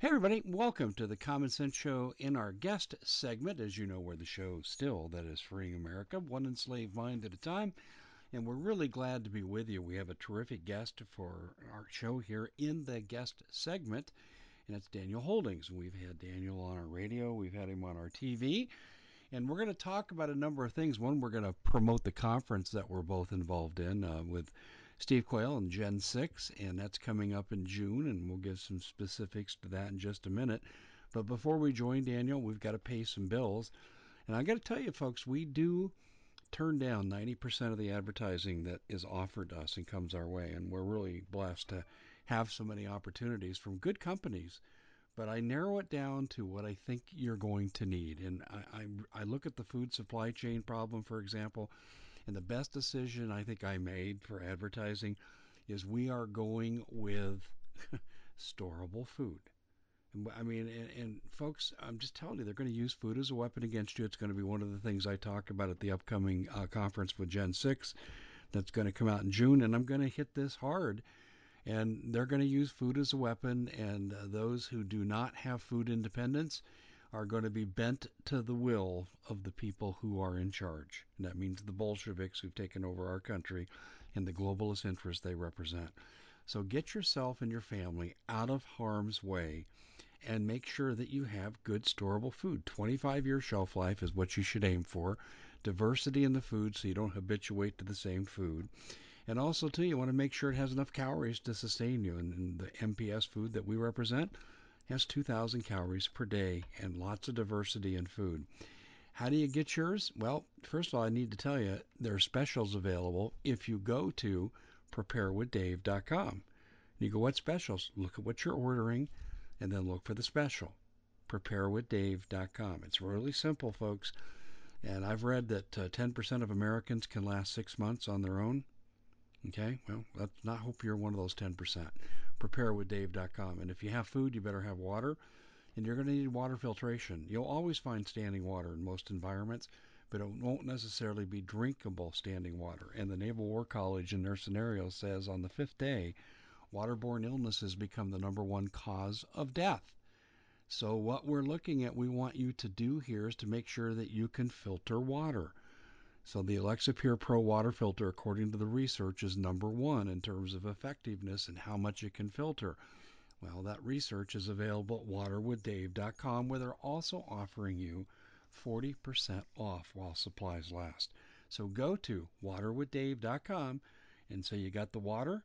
Hey, everybody, welcome to the Common Sense Show in our guest segment. As you know, we're the show still that is freeing America, one enslaved mind at a time. And we're really glad to be with you. We have a terrific guest for our show here in the guest segment, and it's Daniel Holdings. We've had Daniel on our radio, we've had him on our TV, and we're going to talk about a number of things. One, we're going to promote the conference that we're both involved in uh, with Steve Quayle and Gen 6, and that's coming up in June, and we'll give some specifics to that in just a minute. But before we join Daniel, we've got to pay some bills. And I got to tell you, folks, we do turn down 90% of the advertising that is offered to us and comes our way. And we're really blessed to have so many opportunities from good companies. But I narrow it down to what I think you're going to need. And I, I, I look at the food supply chain problem, for example, and the best decision I think I made for advertising is we are going with storable food. I mean, and, and, folks, I'm just telling you, they're going to use food as a weapon against you. It's going to be one of the things I talk about at the upcoming uh, conference with Gen 6 that's going to come out in June. And I'm going to hit this hard. And they're going to use food as a weapon. And uh, those who do not have food independence, are going to be bent to the will of the people who are in charge. And that means the Bolsheviks who've taken over our country and the globalist interests they represent. So get yourself and your family out of harm's way and make sure that you have good storable food. 25 year shelf life is what you should aim for. Diversity in the food so you don't habituate to the same food. And also, too, you want to make sure it has enough calories to sustain you. And, and the MPS food that we represent, has 2,000 calories per day and lots of diversity in food. How do you get yours? Well, first of all, I need to tell you there are specials available if you go to preparewithdave.com. You go, what specials? Look at what you're ordering and then look for the special. Preparewithdave.com. It's really simple, folks. And I've read that uh, 10% of Americans can last six months on their own. Okay, well, let's not hope you're one of those 10% preparewithdave.com. And if you have food, you better have water. And you're going to need water filtration. You'll always find standing water in most environments, but it won't necessarily be drinkable standing water. And the Naval War College in their scenario says on the fifth day, waterborne illnesses become the number one cause of death. So, what we're looking at, we want you to do here is to make sure that you can filter water. So the Alexa Pure Pro water filter, according to the research, is number one in terms of effectiveness and how much it can filter. Well, that research is available at waterwithdave.com, where they're also offering you 40% off while supplies last. So go to waterwithdave.com and say you got the water,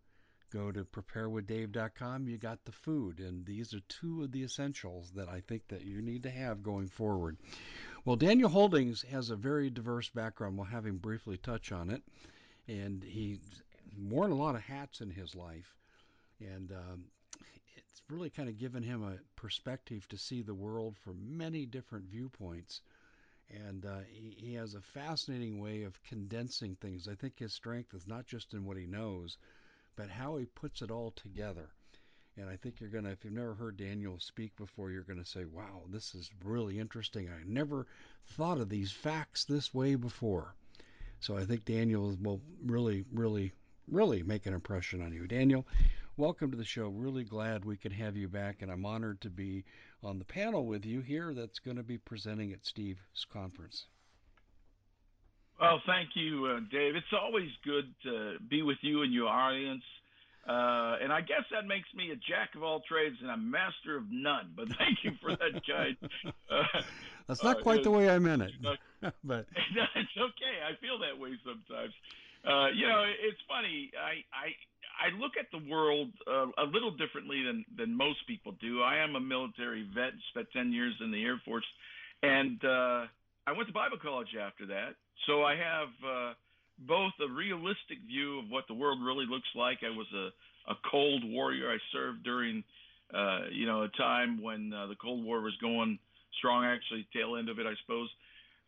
go to preparewithdave.com you got the food and these are two of the essentials that i think that you need to have going forward well daniel holdings has a very diverse background. We'll have him briefly touch on it. And he's worn a lot of hats in his life. And um, it's really kind of given him a perspective to see the world from many different viewpoints. And uh, he, he has a fascinating way of condensing things. I think his strength is not just in what he knows but how he puts it all together. And I think you're going to, if you've never heard Daniel speak before, you're going to say, wow, this is really interesting. I never thought of these facts this way before. So I think Daniel will really, really, really make an impression on you. Daniel, welcome to the show. Really glad we could have you back, and I'm honored to be on the panel with you here that's going to be presenting at Steve's conference. Well, thank you, uh, Dave. It's always good to be with you and your audience. Uh, and I guess that makes me a jack of all trades and a master of none. But thank you for that guide. Uh, That's not quite uh, the way I meant it. but it's okay. I feel that way sometimes. Uh, you know, it's funny. I I I look at the world uh, a little differently than than most people do. I am a military vet. Spent ten years in the Air Force, and uh, I went to Bible college after that. So I have uh, both a realistic view of what the world really looks like. I was a, a cold warrior. I served during, uh, you know, a time when uh, the Cold War was going strong, actually, tail end of it, I suppose.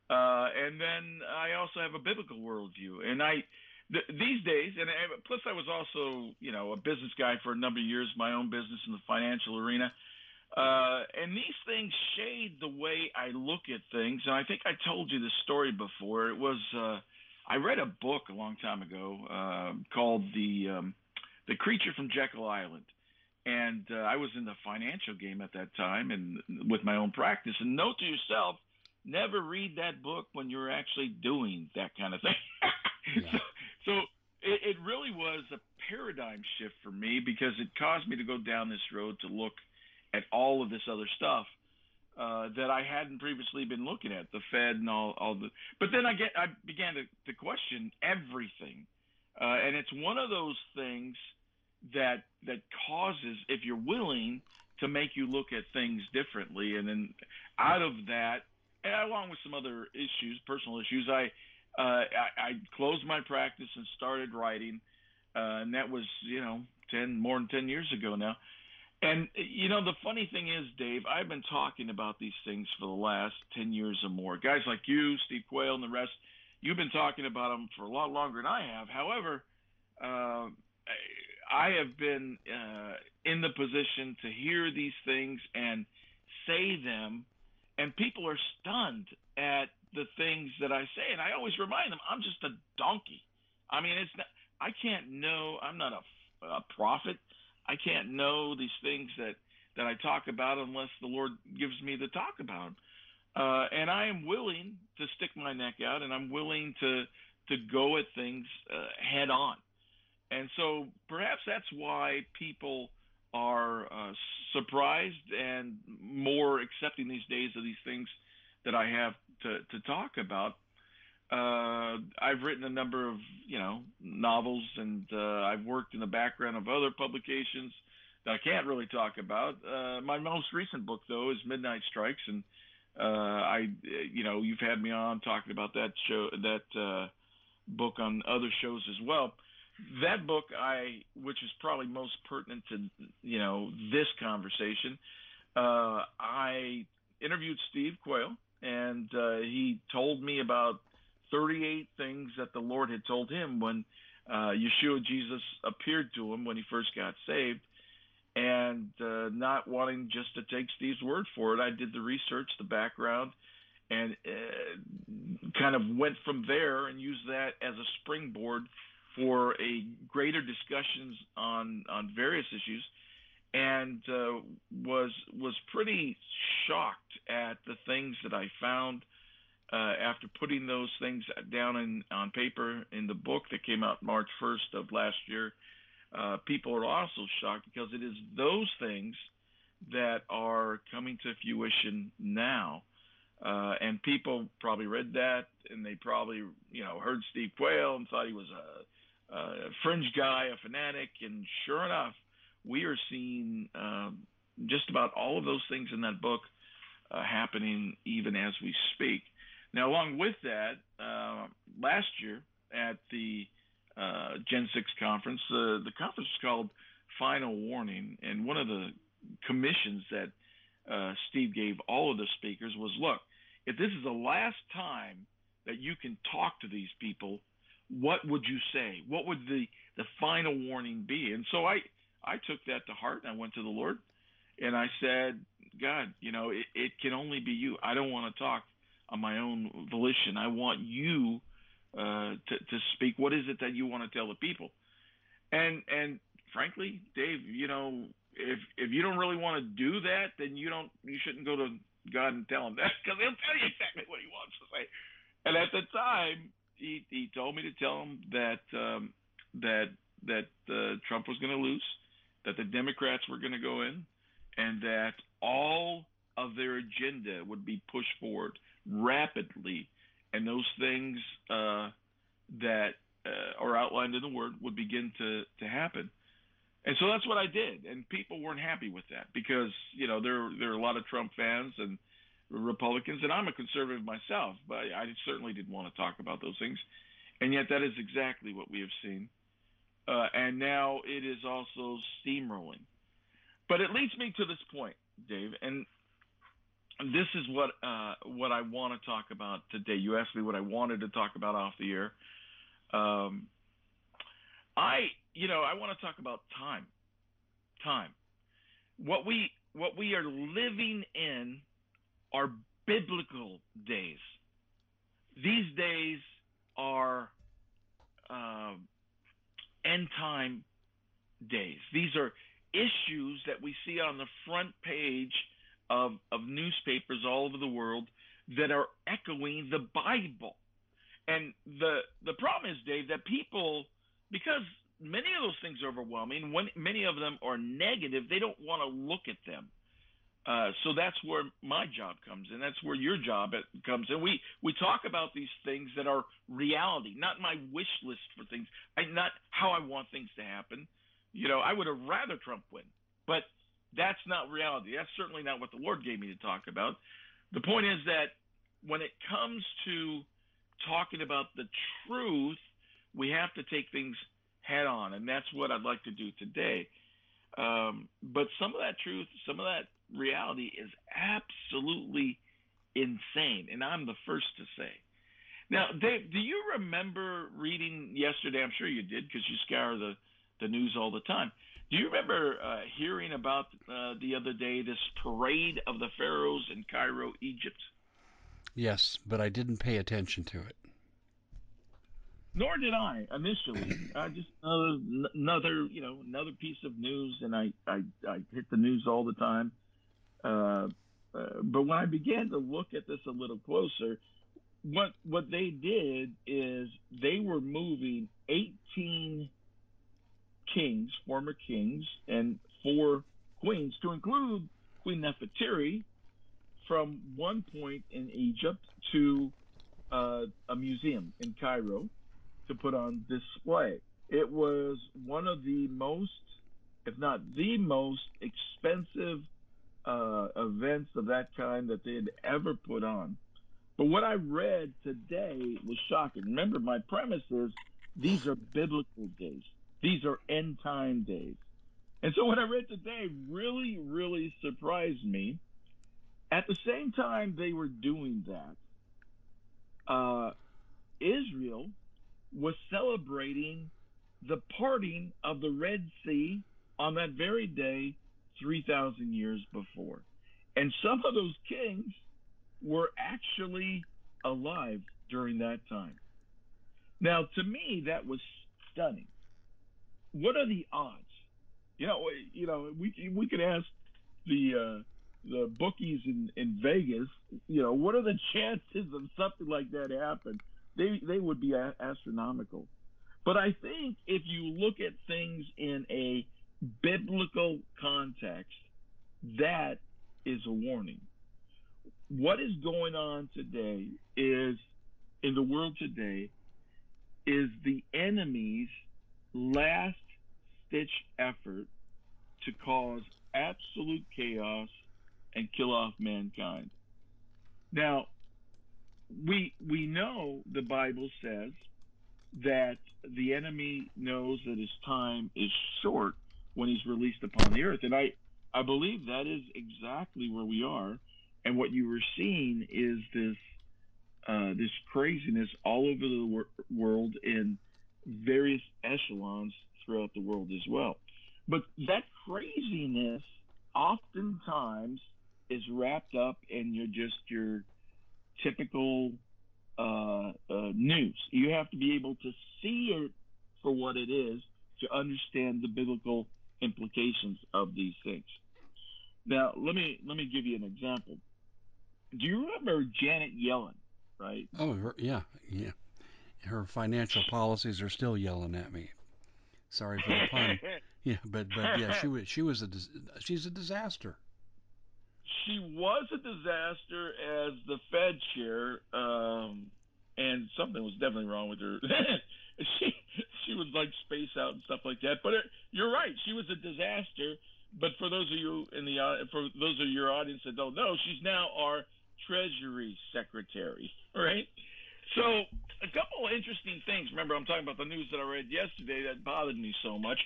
Uh, and then I also have a biblical worldview. And I, th- these days, and I, plus I was also, you know, a business guy for a number of years, my own business in the financial arena. Uh, and these things shade the way I look at things. And I think I told you this story before. It was uh, I read a book a long time ago uh, called the um, the Creature from Jekyll Island, and uh, I was in the financial game at that time, and with my own practice. And note to yourself, never read that book when you're actually doing that kind of thing. yeah. so, so it, it really was a paradigm shift for me because it caused me to go down this road to look at all of this other stuff uh, that I hadn't previously been looking at, the Fed and all, all the. But then I get I began to, to question everything, uh, and it's one of those things that that causes, if you're willing, to make you look at things differently, and then out of that, along with some other issues, personal issues, I uh, I, I closed my practice and started writing, uh, and that was you know ten more than ten years ago now. And you know the funny thing is, Dave, I've been talking about these things for the last ten years or more. Guys like you, Steve Quayle, and the rest, you've been talking about them for a lot longer than I have. However, uh, I have been uh, in the position to hear these things and say them, and people are stunned at the things that I say, and I always remind them I'm just a donkey. I mean, it's not. I can't know. I'm not a, a prophet. I can't know these things that that I talk about unless the Lord gives me to talk about. Uh, and I am willing to stick my neck out, and I'm willing to to go at things uh, head on. And so perhaps that's why people are uh, surprised and more accepting these days of these things that I have to, to talk about. Uh, I've written a number of you know novels, and uh, I've worked in the background of other publications that I can't really talk about. Uh, my most recent book, though, is Midnight Strikes, and uh, I, you know, you've had me on talking about that show, that uh, book on other shows as well. That book, I, which is probably most pertinent to you know this conversation, uh, I interviewed Steve Quayle, and he told me about 38 things that the Lord had told him when uh, Yeshua Jesus appeared to him when he first got saved. And uh, not wanting just to take Steve's word for it, I did the research, the background, and uh, kind of went from there and used that as a springboard for a greater discussions on on various issues and uh, was was pretty shocked at the things that I found uh, after putting those things down in, on paper in the book that came out March 1st of last year. Uh, people are also shocked because it is those things that are coming to fruition now. Uh, and people probably read that and they probably, you know, heard Steve Quayle and thought he was a, a fringe guy, a fanatic. And sure enough, we are seeing um, just about all of those things in that book uh, happening even as we speak. Now, along with that, uh, last year at the uh, Gen 6 conference, uh, the conference was called Final Warning, and one of the commissions that uh, Steve gave all of the speakers was look, if this is the last time that you can talk to these people, what would you say? What would the, the final warning be? And so I, I took that to heart and I went to the Lord and I said, God, you know, it, it can only be you. I don't want to talk on my own volition. I want you uh, to, to speak. What is it that you want to tell the people? And and frankly, Dave, you know, if if you don't really want to do that, then you don't you shouldn't go to God and tell him that because he'll tell you exactly what he wants to say. And at the time, he he told me to tell him that um, that that uh, Trump was going to lose that the Democrats were going to go in and that all of their agenda would be pushed forward rapidly, and those things uh, that uh, are outlined in the Word would begin to, to happen. And so that's what I did, and people weren't happy with that because you know there there are a lot of Trump fans and Republicans, and I'm a conservative myself, but I certainly didn't want to talk about those things, and yet that is exactly what we have seen uh, and now it is also steamrolling. But it leads me to this point, Dave, and this is what uh, what I want to talk about today. You asked me what I wanted to talk about off the air. Um, I, you know, I want to talk about time. Time. What we what we are living in are biblical days. These days are uh, end time days. These are issues that we see on the front page of, of newspapers all over the world that are echoing the Bible. And the the problem is, Dave, that people because many of those things are overwhelming. When many of them are negative, they don't want to look at them. Uh, so that's where my job comes in. That's where your job comes in. We we talk about these things that are reality, not my wish list for things. I not how I want things to happen. You know, I would have rather Trump win, but that's not reality. That's certainly not what the Lord gave me to talk about. The point is that when it comes to talking about the truth, we have to take things head on, and that's what I'd like to do today. Um, but some of that truth, some of that reality is absolutely insane, and I'm the first to say. Now, Dave, do you remember reading yesterday? I'm sure you did because you scour the, the news all the time. Do you remember uh, hearing about uh, the other day this parade of the pharaohs in Cairo, Egypt? Yes, but I didn't pay attention to it. Nor did I initially. I just another, another, you know, another piece of news, and I, I, I hit the news all the time. Uh, uh, but when I began to look at this a little closer, what what they did is they were moving 18 kings, former kings, and four queens, to include Queen Nefertiti, from one point in Egypt to uh, a museum in Cairo to put on display. It was one of the most, if not the most expensive uh, events of that kind that they had ever put on. But what I read today was shocking. Remember, my premise is these are biblical days. These are end time days. And so what I read today really, really surprised me. At the same time they were doing that, uh, Israel was celebrating the parting of the Red Sea on that very day 3,000 years before. And some of those kings were actually alive during that time. Now, to me, that was stunning. What are the odds? You know, you know, we we could ask the uh, the bookies in, in Vegas. You know, what are the chances of something like that happen? They they would be a- astronomical. But I think if you look at things in a biblical context, that is a warning. What is going on today is, in the world today, is the enemy's last effort to cause absolute chaos and kill off mankind. Now, we we know the Bible says that the enemy knows that his time is short when he's released upon the earth. And I, I believe that is exactly where we are. And what you were seeing is this uh, this craziness all over the wor- world in various echelons throughout the world as well. But that craziness oftentimes is wrapped up in your just your typical uh, uh, news. You have to be able to see it for what it is to understand the biblical implications of these things. Now, let me let me give you an example. Do you remember Janet Yellen? Right? Oh, yeah, yeah. Her financial policies are still yelling at me. Sorry for the pun. Yeah, but but yeah, she was she was a she's a disaster. She was a disaster as the Fed chair, um, and something was definitely wrong with her. she she would like space out and stuff like that. But it, you're right, she was a disaster. But for those of you in the uh, for those of your audience that don't know, she's now our Treasury Secretary, right? So a couple of interesting things. Remember, I'm talking about the news that I read yesterday that bothered me so much.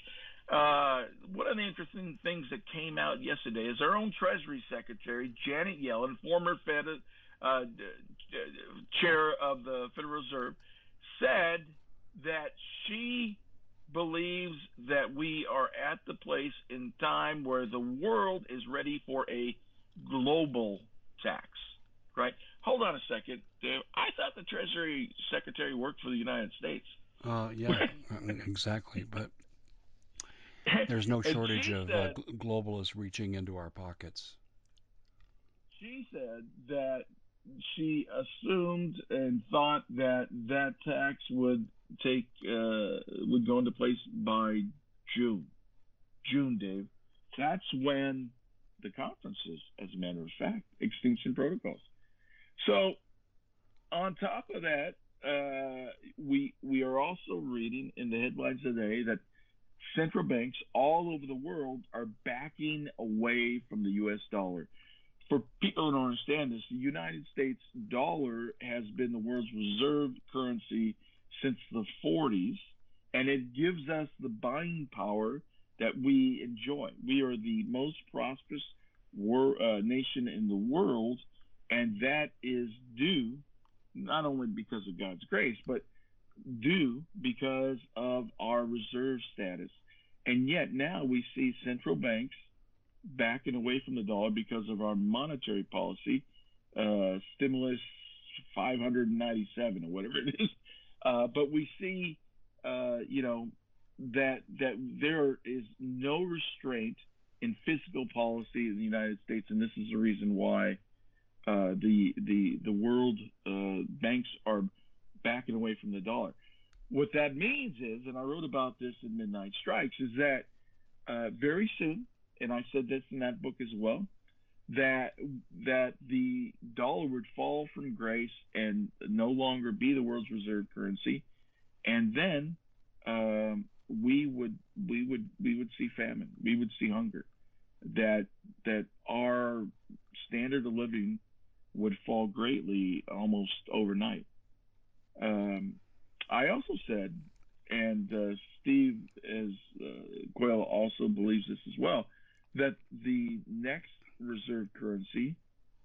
Uh, one of the interesting things that came out yesterday is our own Treasury Secretary Janet Yellen, former Fed uh, chair of the Federal Reserve, said that she believes that we are at the place in time where the world is ready for a global tax. Right? Hold on a second. Dave. I thought the Treasury Secretary worked for the United States. Uh, yeah, exactly. But There's no shortage of said, uh, globalists reaching into our pockets. She said that she assumed and thought that that tax would take uh, would go into place by June. June, Dave. That's when the conference is, as a matter of fact, Extinction Protocols. So, on top of that, uh, we we are also reading in the headlines today that central banks all over the world are backing away from the U.S. dollar. For people who don't understand this, the United States dollar has been the world's reserve currency since the 40s, and it gives us the buying power that we enjoy. We are the most prosperous wor- uh, nation in the world, and that is due not only because of God's grace, but due because of our reserve status. And yet now we see central banks backing away from the dollar because of our monetary policy, uh, stimulus 597 or whatever it is. Uh, but we see, uh, you know, that that there is no restraint in fiscal policy in the United States, and this is the reason why uh, the the the world uh, banks are backing away from the dollar. What that means is, and I wrote about this in Midnight Strikes, is that uh, very soon, and I said this in that book as well, that that the dollar would fall from grace and no longer be the world's reserve currency, and then um, we would we would we would see famine, we would see hunger, that that our standard of living would fall greatly almost overnight. Um, I also said, and uh, Steve as uh, Quayle also believes this as well, that the next reserve currency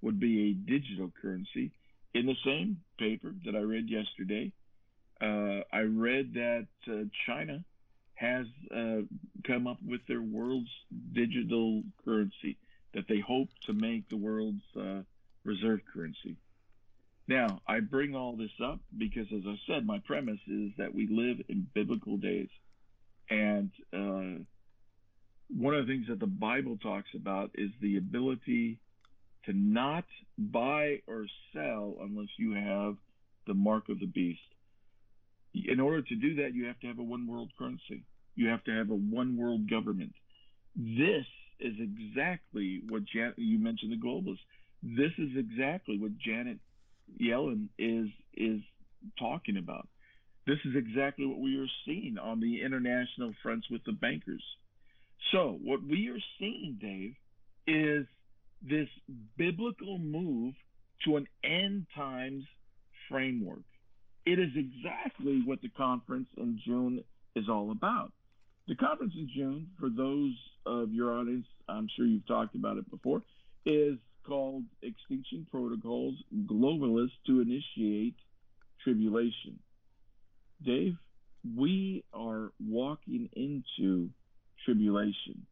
would be a digital currency. In the same paper that I read yesterday, uh, I read that uh, China has uh, come up with their world's digital currency that they hope to make the world's uh, reserve currency. Now, I bring all this up because, as I said, my premise is that we live in biblical days. And uh, one of the things that the Bible talks about is the ability to not buy or sell unless you have the mark of the beast. In order to do that, you have to have a one world currency. You have to have a one world government. This is exactly what Jan- you mentioned the globalists. This is exactly what Janet Yellen is is talking about. This is exactly what we are seeing on the international fronts with the bankers. So what we are seeing, Dave, is this biblical move to an end times framework. It is exactly what the conference in June is all about. The conference in June, for those of your audience, I'm sure you've talked about it before, is called Extinction Protocols Globalists to Initiate Tribulation. Dave, we are walking into tribulation.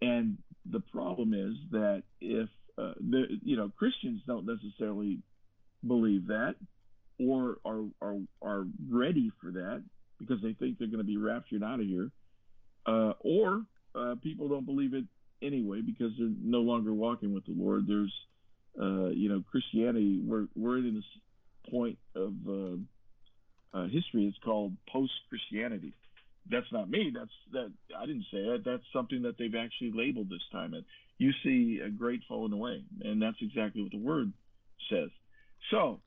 And the problem is that if, uh, the, you know, Christians don't necessarily believe that or are, are, are ready for that because they think they're going to be raptured out of here. Uh, or uh, people don't believe it anyway because they're no longer walking with the Lord. There's, uh, you know, Christianity. We're we're in this point of uh, uh, history. It's called post-Christianity. That's not me. That's that. I didn't say that. That's something that they've actually labeled this time. And you see a great falling away, and that's exactly what the word says. So,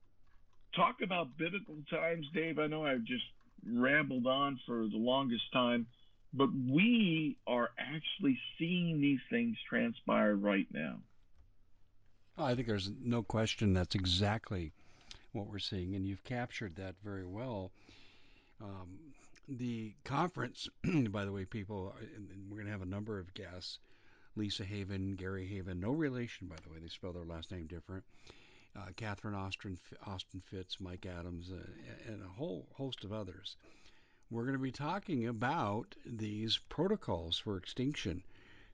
talk about biblical times, Dave. I know I've just rambled on for the longest time but we are actually seeing these things transpire right now. I think there's no question that's exactly what we're seeing, and you've captured that very well. Um, the conference, by the way, people, we're going to have a number of guests Lisa Haven, Gary Heavin, no relation, by the way, they spell their last name different. Uh, Catherine Austin, Austin Fitts, Mike Adams, uh, and a whole host of others we're going to be talking about these protocols for extinction.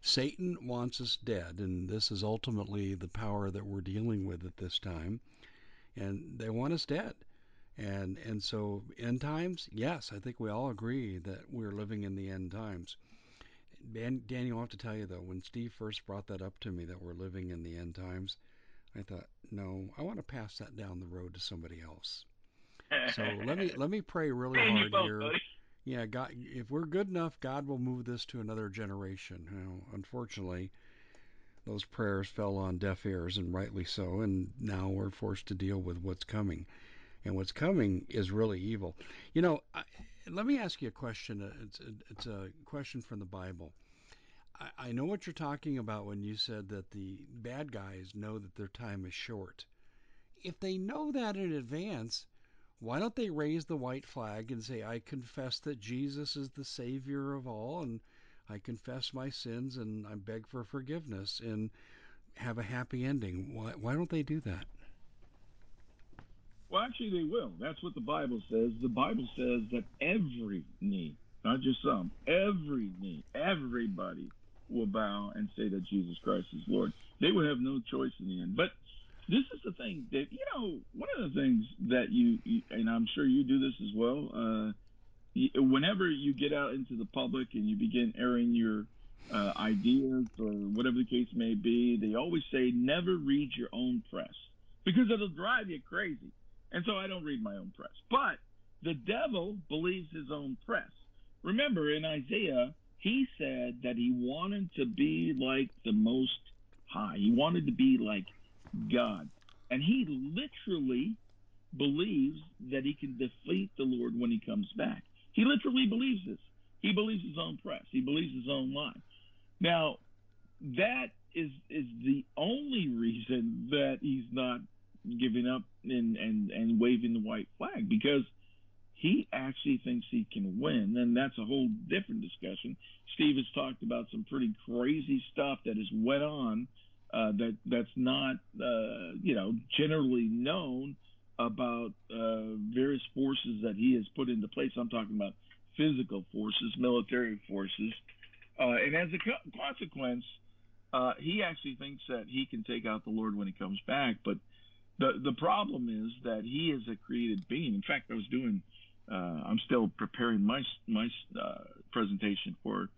Satan wants us dead, and this is ultimately the power that we're dealing with at this time. And they want us dead. And and so end times, yes, I think we all agree that we're living in the end times. Dan, Daniel, I have to tell you though, when Steve first brought that up to me that we're living in the end times, I thought, no, I want to pass that down the road to somebody else. So let me let me pray really hard here. Yeah, God, if we're good enough, God will move this to another generation. You know, unfortunately, those prayers fell on deaf ears, and rightly so. And now we're forced to deal with what's coming, and what's coming is really evil. You know, I, let me ask you a question. Uh, it's a, it's a question from the Bible. I, I know what you're talking about when you said that the bad guys know that their time is short. If they know that in advance, why don't they raise the white flag and say, I confess that Jesus is the Savior of all, and I confess my sins, and I beg for forgiveness, and have a happy ending? Why, why don't they do that? Well, actually, they will. That's what the Bible says. The Bible says that every knee, not just some, every knee, everybody will bow and say that Jesus Christ is Lord. They will have no choice in the end. But this is the thing that you know. One of the things that you, and I'm sure you do this as well. Uh, whenever you get out into the public and you begin airing your uh, ideas or whatever the case may be, they always say never read your own press because it'll drive you crazy. And so I don't read my own press. But the devil believes his own press. Remember in Isaiah, he said that he wanted to be like the Most High. He wanted to be like God. And he literally believes that he can defeat the Lord when he comes back. He literally believes this. He believes his own press. He believes his own line. Now, that is is the only reason that he's not giving up and and and waving the white flag because he actually thinks he can win, and that's a whole different discussion. Steve has talked about some pretty crazy stuff that has went on uh, that that's not uh, you know generally known about uh, various forces that he has put into place. I'm talking about physical forces, military forces, uh, and as a co- consequence, he actually thinks that he can take out the Lord when he comes back. But the the problem is that he is a created being. In fact, I was doing. Uh, I'm still preparing my my uh, presentation for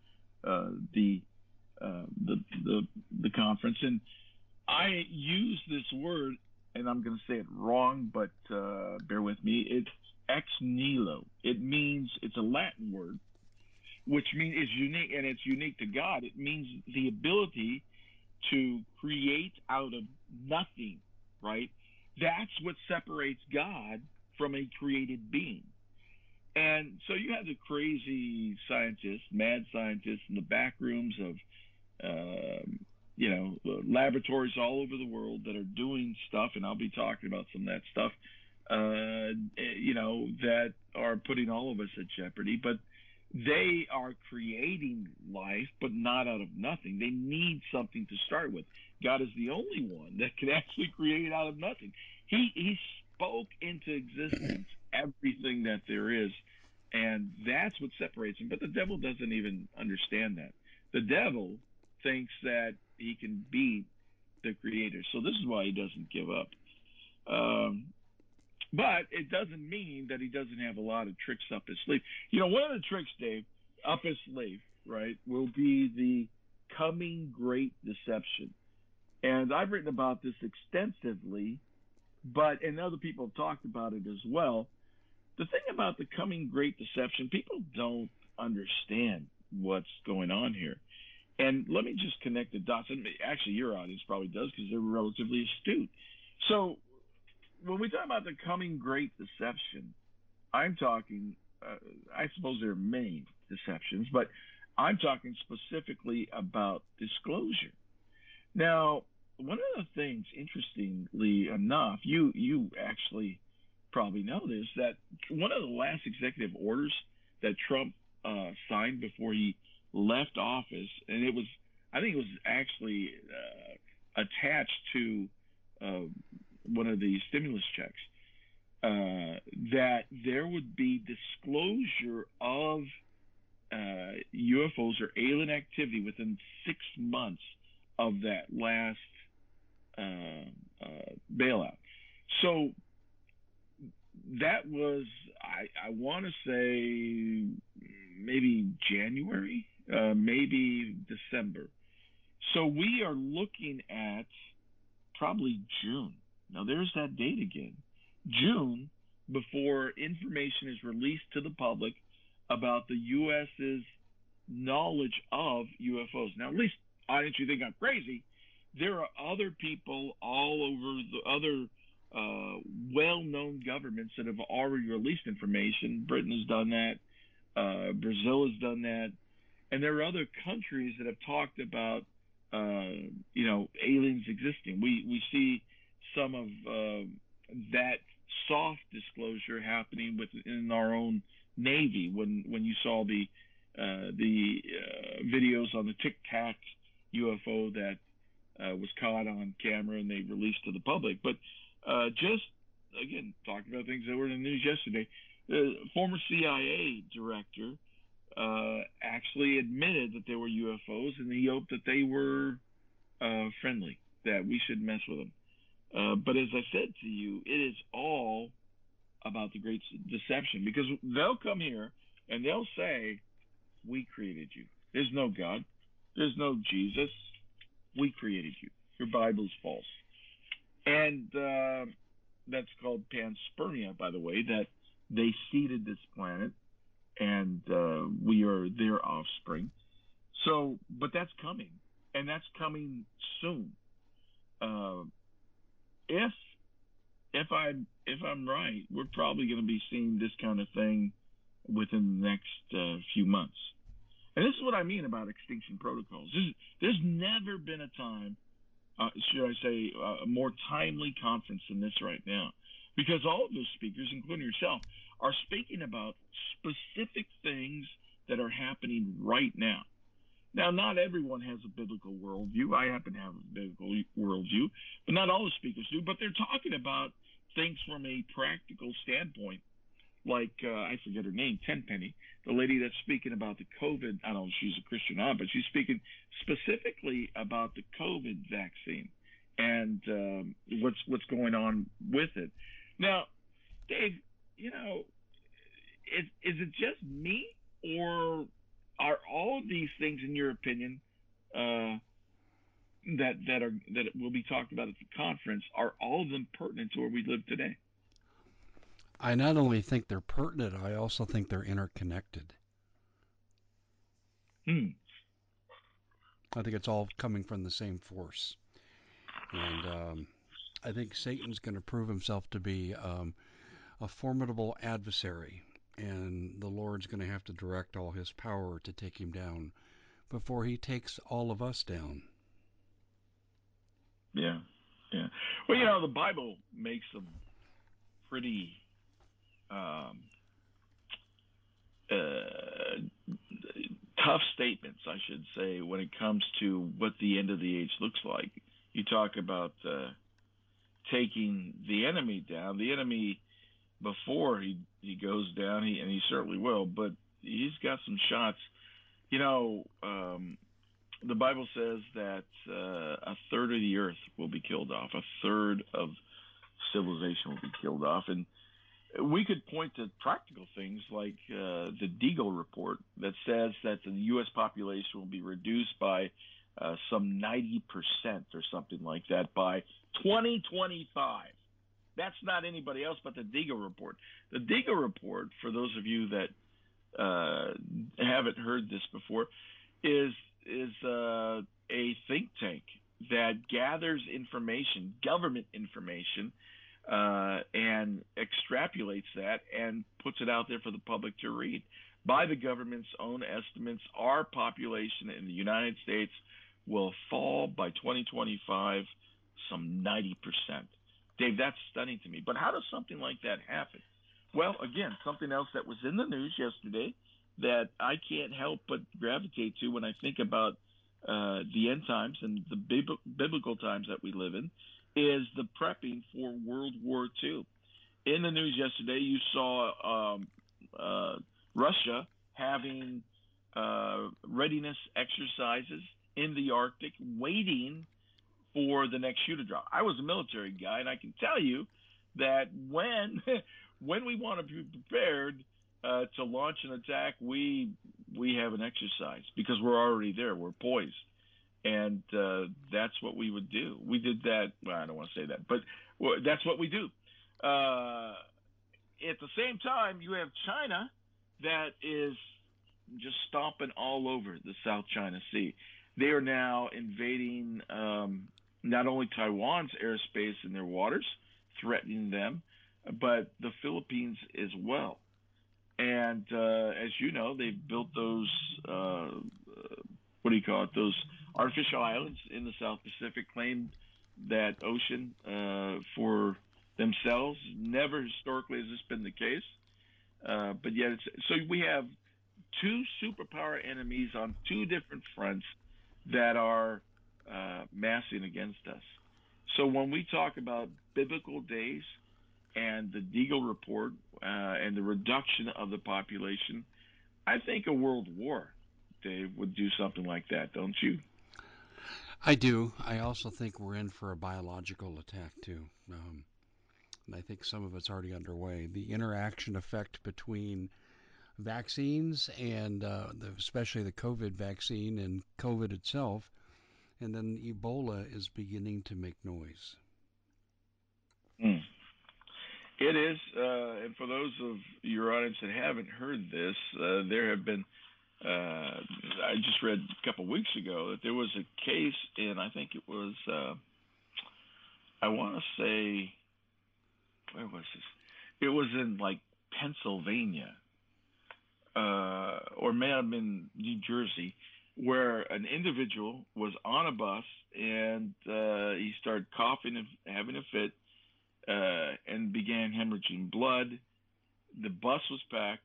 uh, the, the the the conference, and I use this word and I'm going to say it wrong, but uh, bear with me. It's ex nihilo. It means it's a Latin word, which means it's unique and it's unique to God. It means the ability to create out of nothing, right? That's what separates God from a created being. And so you have the crazy scientists, mad scientists in the back rooms of you know, laboratories all over the world that are doing stuff, and I'll be talking about some of that stuff, uh, you know, that are putting all of us at jeopardy. But they are creating life, but not out of nothing. They need something to start with. God is the only one that can actually create out of nothing. He he spoke into existence everything that there is, and that's what separates him. But the devil doesn't even understand that. The devil thinks that he can beat the creator. So this is why he doesn't give up. Um, but it doesn't mean that he doesn't have a lot of tricks up his sleeve. You know, one of the tricks, Dave, up his sleeve, right, will be the coming great deception. And I've written about this extensively, but and other people have talked about it as well. The thing about the coming great deception, people don't understand what's going on here. And let me just connect the dots. And actually, your audience probably does because they're relatively astute. So when we talk about the coming great deception, I'm talking, uh, I suppose there are many deceptions, but I'm talking specifically about disclosure. Now, one of the things, interestingly enough, you you actually probably know this that one of the last executive orders that Trump uh, signed before he left office, and it was I think it was actually uh, attached to uh, one of the stimulus checks uh, that there would be disclosure of UFOs uh, or alien activity within six months of that last uh, uh, bailout. So that was I, I want to say maybe January uh, maybe December. So we are looking at probably June. Now there's that date again. June before information is released to the public about the U.S.'s knowledge of UFOs. Now, at least I didn't you think I'm crazy? There are other people all over the other uh, well-known governments that have already released information. Britain has done that. Uh, Brazil has done that, and there are other countries that have talked about uh, you know aliens existing. We we see some of uh, that soft disclosure happening within our own Navy when when you saw the uh, the uh, videos on the Tic Tac UFO that uh, was caught on camera and they released to the public. But just again talking about things that were in the news yesterday, the former CIA director uh, actually admitted that there were UFOs and he hoped that they were uh, friendly, that we should mess with them. Uh, but as I said to you, it is all about the great deception because they'll come here and they'll say, We created you. There's no God. There's no Jesus. We created you. Your Bible's false. And uh, that's called panspermia, by the way, that they seeded this planet and uh, we are their offspring. So, but that's coming, and that's coming soon. Uh, if if I if I'm right, we're probably going to be seeing this kind of thing within the next uh, few months. And this is what I mean about extinction protocols. There's, there's never been a time, uh, should I say, uh, a more timely conference than this right now, because all of those speakers, including yourself, are speaking about specific things that are happening right now. Now, not everyone has a biblical worldview. I happen to have a biblical worldview, but not all the speakers do. But they're talking about things from a practical standpoint. Like, uh, I forget her name, Tenpenny, the lady that's speaking about the COVID. I don't know if she's a Christian or not, but she's speaking specifically about the COVID vaccine and um, what's what's going on with it. Now, Dave, you know, is is it just me, or are all of these things, in your opinion, uh, that that are that will be talked about at the conference, are all of them pertinent to where we live today? I not only think they're pertinent, I also think they're interconnected. Hmm. I think it's all coming from the same force, and um, I think Satan's going to prove himself to be um, a formidable adversary, and the Lord's going to have to direct all his power to take him down before he takes all of us down. Yeah, yeah. Well, you know, the Bible makes some pretty um, uh, tough statements, I should say, when it comes to what the end of the age looks like. You talk about uh, taking the enemy down. The enemy before he he goes down, he and he certainly will. But he's got some shots. You know, um, the Bible says that uh, a third of the earth will be killed off. A third of civilization will be killed off, and we could point to practical things like uh, the Deagel report that says that the U.S. population will be reduced by uh, some 90% or something like that by 2025. That's not anybody else but the Deagel report. The Deagel report, for those of you that uh, haven't heard this before, is is uh, a think tank that gathers information, government information, uh, and extrapolates that and puts it out there for the public to read. By the government's own estimates, our population in the United States will fall by 2025 some 90 percent. Dave, that's stunning to me. But how does something like that happen? Well, again, something else that was in the news yesterday that I can't help but gravitate to when I think about uh, the end times and the bib- biblical times that we live in is the prepping for World War II. In the news yesterday, you saw um, uh, Russia having uh, readiness exercises in the Arctic, waiting for the next shoe to drop. I was a military guy, and I can tell you that when when we want to be prepared uh, to launch an attack, we we have an exercise because we're already there. We're poised. And uh, that's what we would do. We did that. Well, I don't want to say that, but well, that's what we do. Uh, at the same time, you have China that is just stomping all over the South China Sea. They are now invading um, not only Taiwan's airspace and their waters, threatening them, but the Philippines as well. And uh, as you know, they've built those uh, what do you call it? Those artificial islands in the South Pacific claimed that ocean uh, for themselves. Never historically has this been the case, uh, but yet it's so we have two superpower enemies on two different fronts that are uh, massing against us. So when we talk about biblical days and the Deagel report uh, and the reduction of the population, I think a world war, Dave, would do something like that, don't you? I do. I also think we're in for a biological attack too. Um, and I think some of it's already underway. The interaction effect between vaccines and uh, the, especially the COVID vaccine and COVID itself, and then Ebola is beginning to make noise. Mm. It is, uh, and for those of your audience that haven't heard this, uh, there have been. Uh, I just read a couple of weeks ago that there was a case in, I think it was, uh, I want to say, where was this? It was in like Pennsylvania, uh, or may have been New Jersey, where an individual was on a bus and uh, he started coughing and having a fit uh, and began hemorrhaging blood. The bus was packed.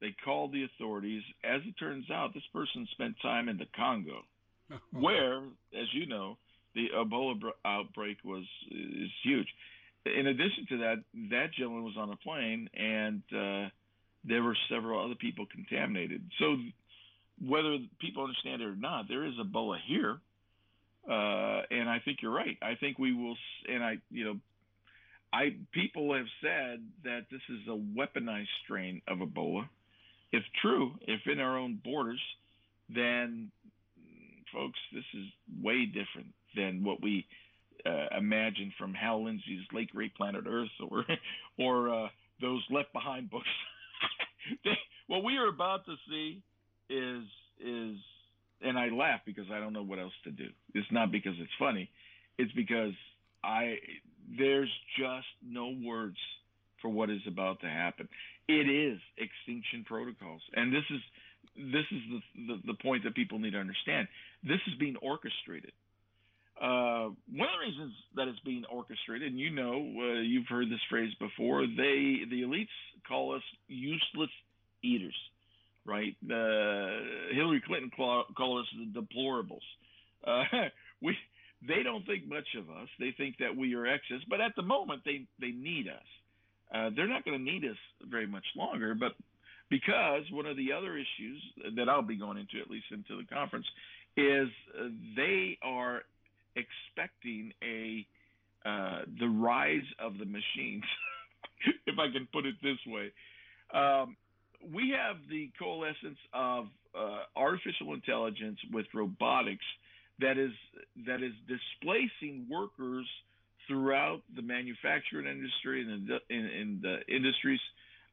They called the authorities. As it turns out, this person spent time in the Congo, where, as you know, the Ebola outbreak was is huge. In addition to that, that gentleman was on a plane, and uh, there were several other people contaminated. So, whether people understand it or not, there is Ebola here, uh, and I think you're right. I think we will, and I, you know, I people have said that this is a weaponized strain of Ebola. If true, if in our own borders, then folks, this is way different than what we uh, imagine from Hal Lindsey's Late Great Planet Earth or or uh, those Left Behind books. what we are about to see is is, and I laugh because I don't know what else to do. It's not because it's funny. It's because I there's just no words for what is about to happen. It is extinction protocols, and this is this is the, the, the point that people need to understand. This is being orchestrated. Uh, one of the reasons that it's being orchestrated, and you know, uh, you've heard this phrase before. They, the elites, call us useless eaters, right? Uh, Hillary Clinton call, call us the deplorables. Uh, we they don't think much of us. They think that we are excess, but at the moment they they need us. Uh, they're not going to need us very much longer, but because one of the other issues that I'll be going into at least into the conference is uh, they are expecting a uh, the rise of the machines, if I can put it this way. Um, we have the coalescence of uh, artificial intelligence with robotics that is that is displacing workers throughout the manufacturing industry and in, in, in the industries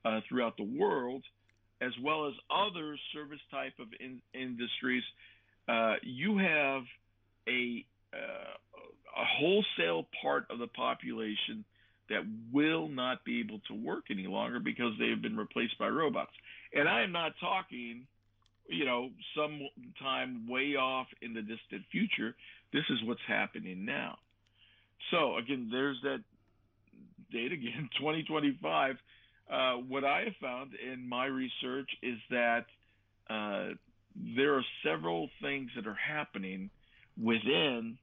uh, throughout the world, as well as other service type of in, industries. Uh, you have a uh, a wholesale part of the population that will not be able to work any longer because they have been replaced by robots. And I am not talking you know, some time way off in the distant future. This is what's happening now. So again, there's that date again, 2025. Uh, what I have found in my research is that uh, there are several things that are happening within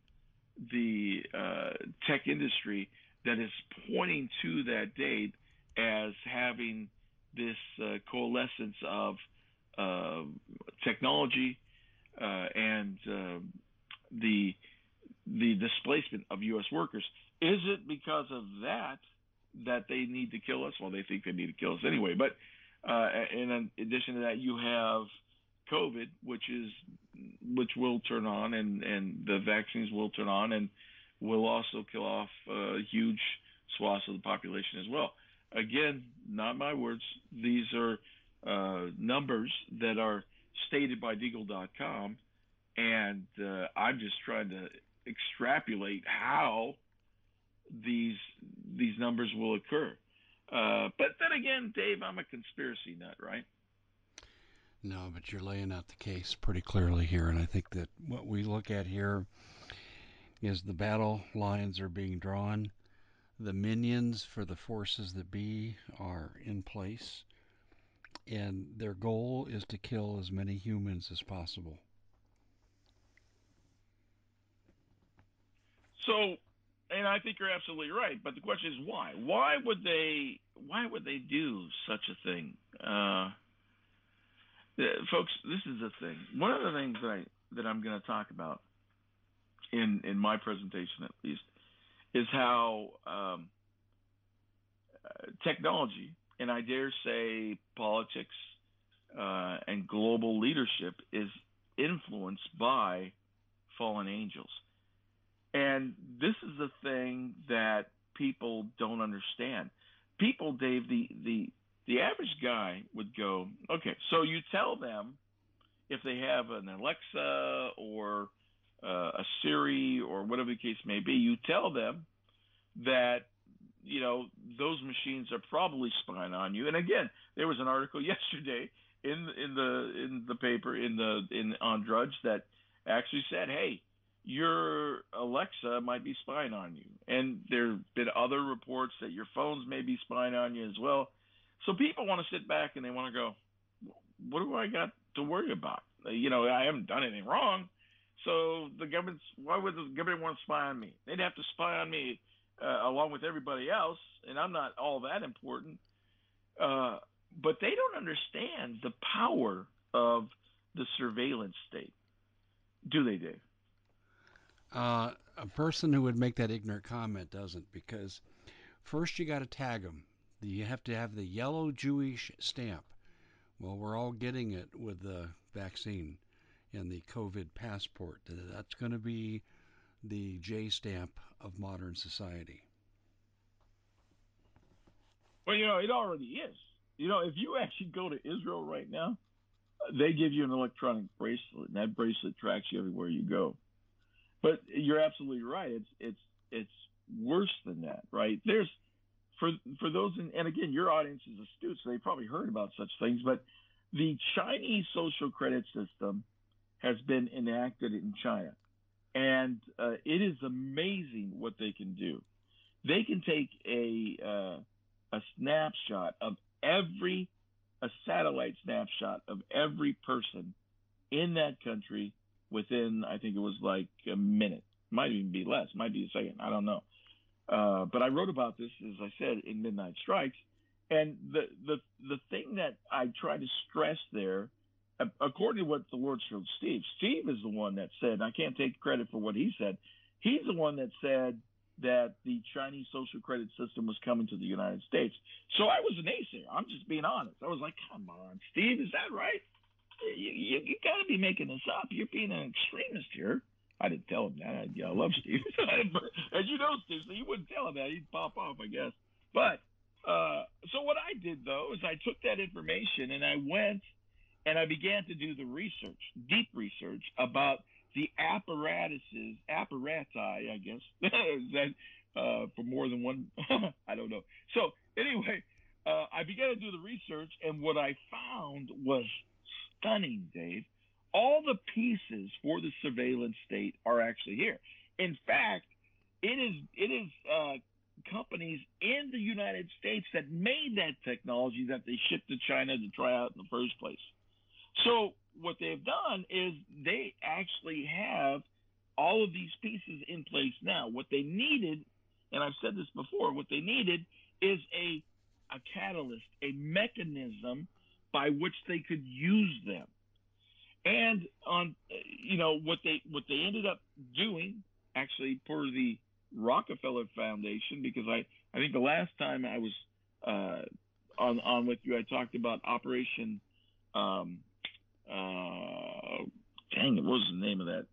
the uh, tech industry that is pointing to that date as having this uh, coalescence of uh, technology uh, and uh, the the displacement of U.S. workers. Is it because of that that they need to kill us? Well, they think they need to kill us anyway. But uh, in addition to that, you have COVID, which is which will turn on, and and the vaccines will turn on, and will also kill off uh, huge swaths of the population as well. Again, not my words. These are uh, numbers that are stated by Deagel.com, and uh, I'm just trying to extrapolate how these these numbers will occur. Uh, but then again, Dave, I'm a conspiracy nut, right? No, but you're laying out the case pretty clearly here, and I think that what we look at here is the battle lines are being drawn. The minions for the forces that be are in place, and their goal is to kill as many humans as possible. So, and I think you're absolutely right. But the question is why? Why would they? Why would they do such a thing? Uh, folks, this is the thing. One of the things that I that I'm going to talk about in in my presentation, at least, is how um, uh, technology and I dare say politics uh, and global leadership is influenced by fallen angels. And this is the thing that people don't understand. People, Dave, the the the average guy would go, okay, so you tell them if they have an Alexa or uh, a Siri or whatever the case may be, you tell them that you know those machines are probably spying on you. And again, there was an article yesterday in in the in the paper in the in on Drudge that actually said, hey, your Alexa might be spying on you. And there have been other reports that your phones may be spying on you as well. So people want to sit back and they want to go, what do I got to worry about? You know, I haven't done anything wrong. So the government, why would the government want to spy on me? They'd have to spy on me uh, along with everybody else, and I'm not all that important. Uh, but they don't understand the power of the surveillance state, do they, Dave? Uh, a person who would make that ignorant comment doesn't, because first you got to tag them you have to have the yellow Jewish stamp. Well, we're all getting it with the vaccine and the COVID passport. Uh, that's going to be the J stamp of modern society. Well, you know, it already is. You know, if you actually go to Israel right now, they give you an electronic bracelet, and that bracelet tracks you everywhere you go. But you're absolutely right. It's it's it's worse than that, right? There's for for those, in, and again, your audience is astute, so they probably heard about such things. But the Chinese social credit system has been enacted in China, and uh, it is amazing what they can do. They can take a uh, a snapshot of every a satellite snapshot of every person in that country within I think it was like a minute, might even be less, might be a second, I don't know. Uh, but I wrote about this, as I said, in Midnight Strikes. And the, the, the thing that I try to stress there, according to what the Lord showed Steve, Steve is the one that said, I can't take credit for what he said. He's the one that said that the Chinese social credit system was coming to the United States. So I was an naysayer. I'm just being honest. I was like, come on, Steve, is that right? You, you, you got to be making this up. You're being an extremist here. I didn't tell him that. I, yeah, I love Steve. As you know, Steve, so you wouldn't tell him that. He'd pop off, I guess. But uh, so what I did though is I took that information and I went and I began to do the research, deep research about the apparatuses, apparati, I guess, that uh, for more than one. I don't know. So anyway, uh, I began to do the research, and what I found was stunning, Dave all the pieces for the surveillance state are actually here. In fact, it is it is uh, companies in the United States that made that technology that they shipped to China to try out in the first place. So what they've done is they actually have all of these pieces in place now. What they needed, and I've said this before, what they needed is a a catalyst, a mechanism by which they could use them and on you know what they what they ended up doing actually for the Rockefeller Foundation because I I think the last time I was uh, on on with you I talked about Operation um, it, what was the name of that?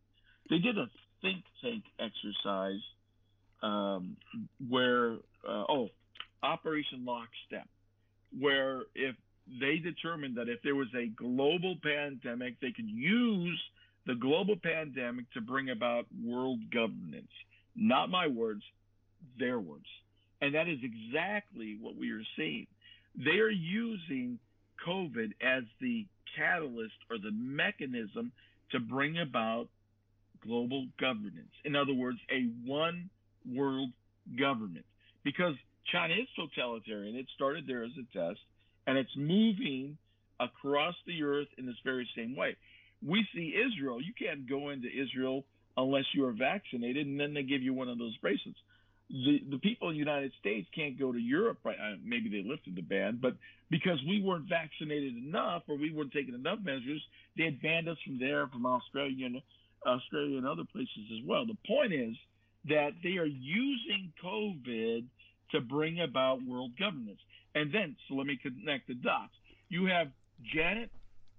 They did a think tank exercise um, where, uh, oh, Operation Lockstep, where if they determined that if there was a global pandemic, they could use the global pandemic to bring about world governance. Not my words, their words. And that is exactly what we are seeing. They are using COVID as the catalyst or the mechanism to bring about global governance. In other words, a one world government. Because China is totalitarian. It started there as a test, and it's moving across the earth in this very same way. We see Israel. You can't go into Israel unless you are vaccinated, and then they give you one of those bracelets. The the people in the United States can't go to Europe. Right? Maybe they lifted the ban, but because we weren't vaccinated enough or we weren't taking enough measures, they had banned us from there, from Australia and Australia and other places as well. The point is that they are using COVID to bring about world governance. And then, so let me connect the dots. You have Janet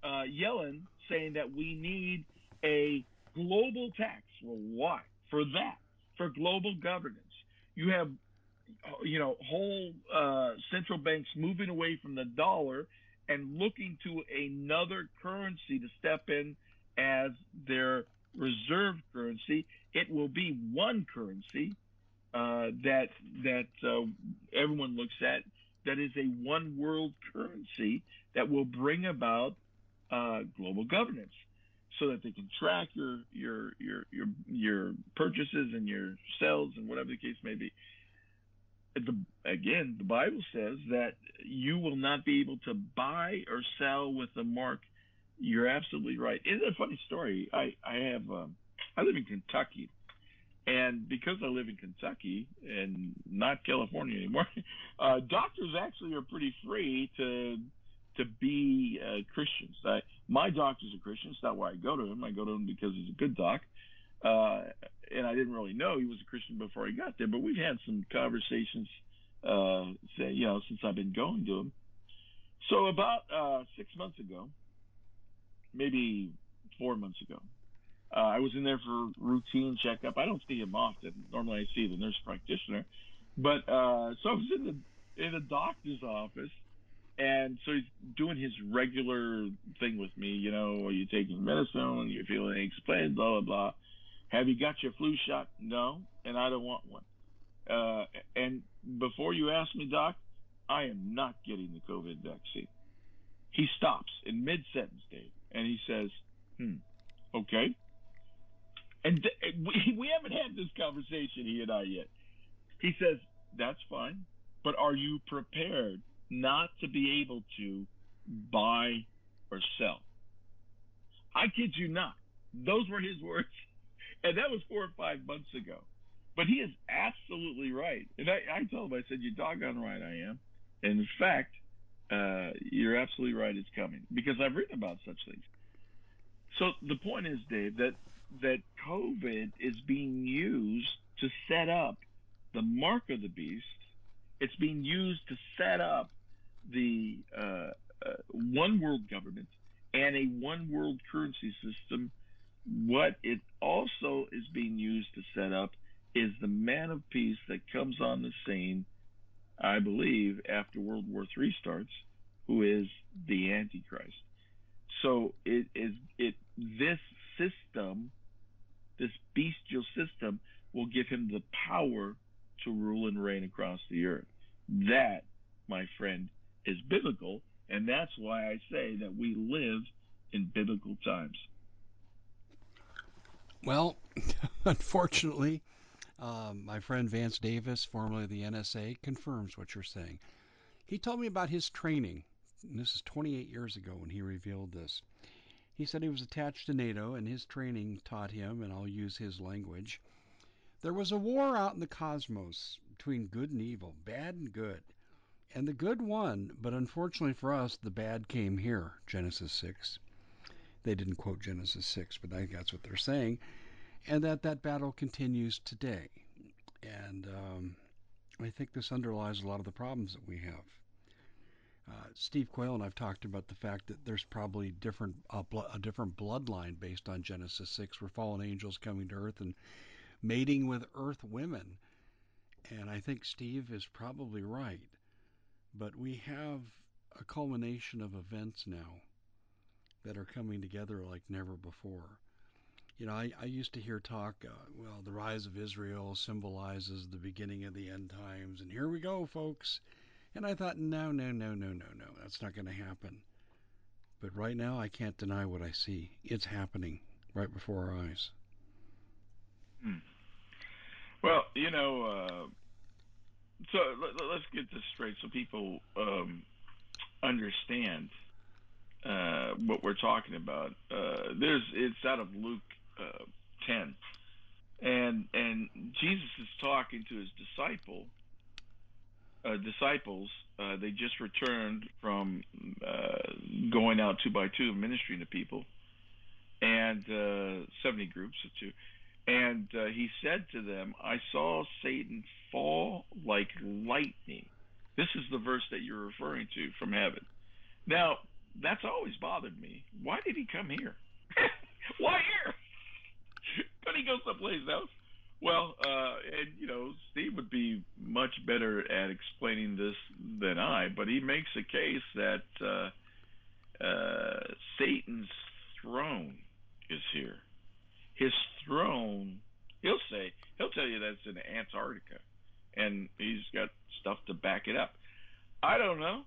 uh, Yellen saying that we need a global tax. Well, why? For that, for global governance. You have, you know, whole uh, central banks moving away from the dollar and looking to another currency to step in as their reserve currency. It will be one currency uh, that that uh, everyone looks at that is a one world currency that will bring about uh, global governance so that they can track your your your your your purchases and your sales and whatever the case may be. The, again, the Bible says that you will not be able to buy or sell with a mark. You're absolutely right. It's a funny story. I I have um, I live in Kentucky, and because I live in Kentucky and not California anymore, uh, doctors actually are pretty free to to be uh, Christians. I, my doctor's a Christian. It's not why I go to him. I go to him because he's a good doc. Uh, and I didn't really know he was a Christian before I got there, but we've had some conversations, uh, say, you know, since I've been going to him. So about uh, six months ago, maybe four months ago, uh, I was in there for routine checkup. I don't see him often. Normally, I see the nurse practitioner, but uh, so I was in the in the doctor's office, and so he's doing his regular thing with me. You know, are you taking medicine? You're feeling explained, blah blah blah. Have you got your flu shot? No, and I don't want one. Uh, and before you ask me, doc, I am not getting the COVID vaccine. He stops in mid sentence, Dave, and he says, "Hmm, okay." And th- we, we haven't had this conversation, he and I, yet. He says, That's fine, but are you prepared not to be able to buy or sell? I kid you not. Those were his words. And that was four or five months ago. But he is absolutely right. And I, I told him, I said, You're doggone right I am. And in fact, uh, you're absolutely right, it's coming. Because I've written about such things. So the point is, Dave, that that COVID is being used to set up the mark of the beast. It's being used to set up the uh, uh, one world government and a one world currency system. What it also is being used to set up is the man of peace that comes on the scene, I believe, after World War III starts, who is the Antichrist. So it is it this system this bestial system will give him the power to rule and reign across the earth. That, my friend, is biblical, and that's why I say that we live in biblical times. Well, unfortunately, um, my friend Vance Davis, formerly of the NSA, confirms what you're saying. He told me about his training. this is 28 years ago when he revealed this. He said he was attached to NATO, and his training taught him, and I'll use his language, there was a war out in the cosmos between good and evil, bad and good. And the good won, but unfortunately for us, the bad came here, Genesis 6. They didn't quote Genesis 6, but I think that's what they're saying. And that that battle continues today. And um, I think this underlies a lot of the problems that we have. Uh, Steve Quayle and I've talked about the fact that there's probably different uh, blo- a different bloodline based on Genesis six, where fallen angels coming to Earth and mating with Earth women. And I think Steve is probably right. But we have a culmination of events now that are coming together like never before. You know, I, I used to hear talk, uh, well, the rise of Israel symbolizes the beginning of the end times, and here we go, folks. And I thought, no, no, no, no, no, no, that's not going to happen. But right now, I can't deny what I see. It's happening right before our eyes. Hmm. Well, you know, uh, so let, us get this straight so people um, understand uh, what we're talking about. Uh, there's it's out of Luke uh, 10, and and Jesus is talking to his disciple uh, disciples. Uh, they just returned from going out two by two ministering to people, and 70 groups of two. And he said to them, "I saw Satan fall like lightning." This is the verse that you're referring to from heaven. Now, that's always bothered me. Why did he come here? Why here? Could he go someplace else? Well, uh, and you know, Steve would be much better at explaining this than I, but he makes a case that uh, uh, Satan's throne is here. His throne, he'll say, he'll tell you that's in Antarctica, and he's got stuff to back it up. I don't know,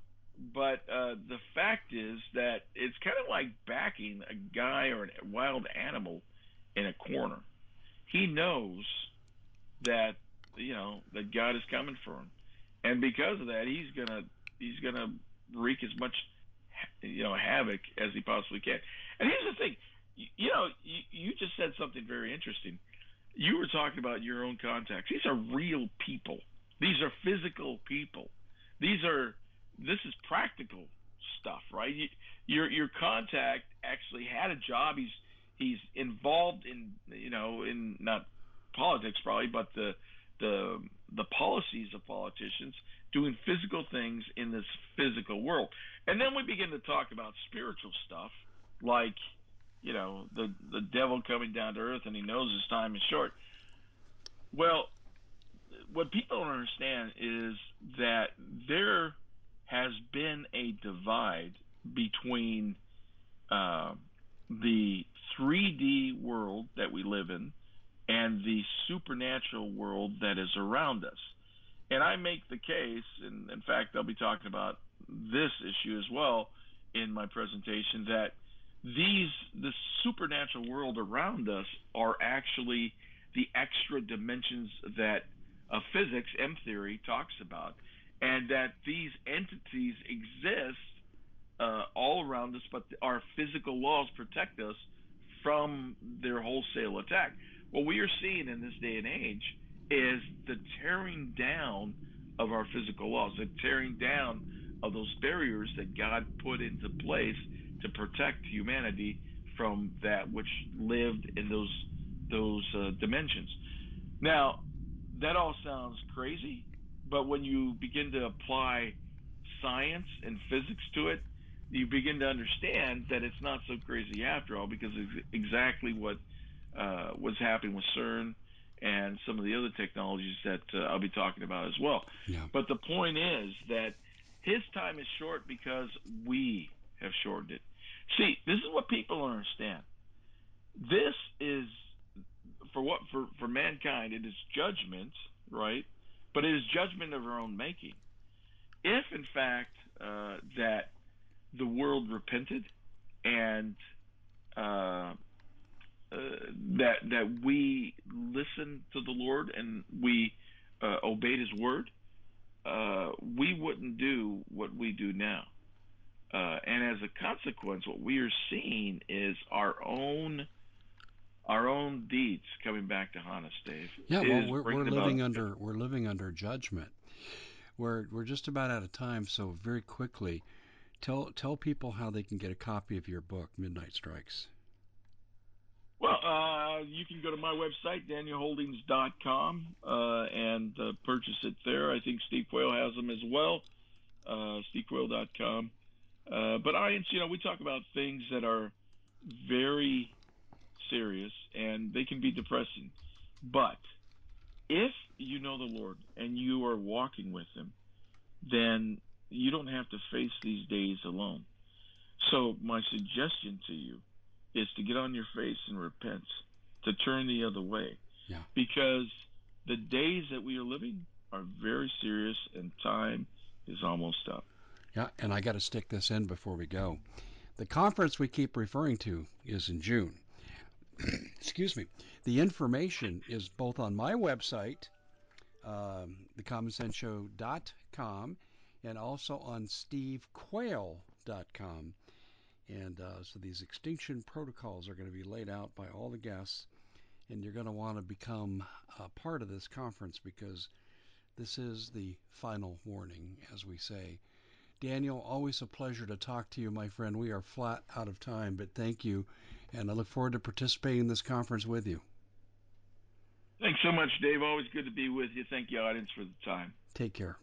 but uh, the fact is that it's kind of like backing a guy or a wild animal in a corner. He knows that you know that God is coming for him, and because of that, he's gonna he's gonna wreak as much you know havoc as he possibly can. And here's the thing, you, you know, you, you just said something very interesting. You were talking about your own contacts. These are real people. These are physical people. These are this is practical stuff, right? You, your your contact actually had a job. He's he's involved in you know in not politics probably, but the the the policies of politicians doing physical things in this physical world. And then we begin to talk about spiritual stuff like, you know, the the devil coming down to earth and he knows his time is short. Well, what people don't understand is that there has been a divide between uh, the 3D world that we live in and the supernatural world that is around us. And I make the case, and in fact, I'll be talking about this issue as well in my presentation, that these the supernatural world around us are actually the extra dimensions that uh, physics, M theory, talks about, and that these entities exist uh, all around us, but our physical laws protect us from their wholesale attack. What we are seeing in this day and age is the tearing down of our physical laws, the tearing down of those barriers that God put into place to protect humanity from that which lived in those those uh, dimensions. Now, that all sounds crazy, but when you begin to apply science and physics to it, you begin to understand that it's not so crazy after all because it's exactly what uh, what's happening with CERN and some of the other technologies that uh, I'll be talking about as well. Yeah. But the point is that his time is short because we have shortened it. See, this is what people understand. This is for what for for mankind. It is judgment, right? But it is judgment of our own making. If in fact uh, that the world repented and uh, uh, that that we listened to the Lord and we uh, obeyed His word, uh, we wouldn't do what we do now. Uh, and as a consequence, what we are seeing is our own our own deeds coming back to haunt us, Dave. Yeah, well, we're, we're living under we're living under judgment. We're we're just about out of time, so very quickly, tell tell people how they can get a copy of your book, Midnight Strikes. Well, uh, you can go to my website, danielholdings.com, uh, and uh, purchase it there. I think Steve Quayle has them as well. uh, stevequayle.com. Uh, but I, you know, we talk about things that are very serious and they can be depressing. But if you know the Lord and you are walking with Him, then you don't have to face these days alone. So my suggestion to you is to get on your face and repent, to turn the other way. Yeah. Because the days that we are living are very serious and time is almost up. Yeah, and I got to stick this in before we go. The conference we keep referring to is in June. Excuse me. The information is both on my website, um, thecommonsenseshow.com, and also on stevequayle.com. And uh, so these extinction protocols are going to be laid out by all the guests, and you're going to want to become a part of this conference because this is the final warning, as we say. Daniel, always a pleasure to talk to you, my friend. We are flat out of time, but thank you, and I look forward to participating in this conference with you. Thanks so much, Dave. Always good to be with you. Thank you, audience, for the time. Take care.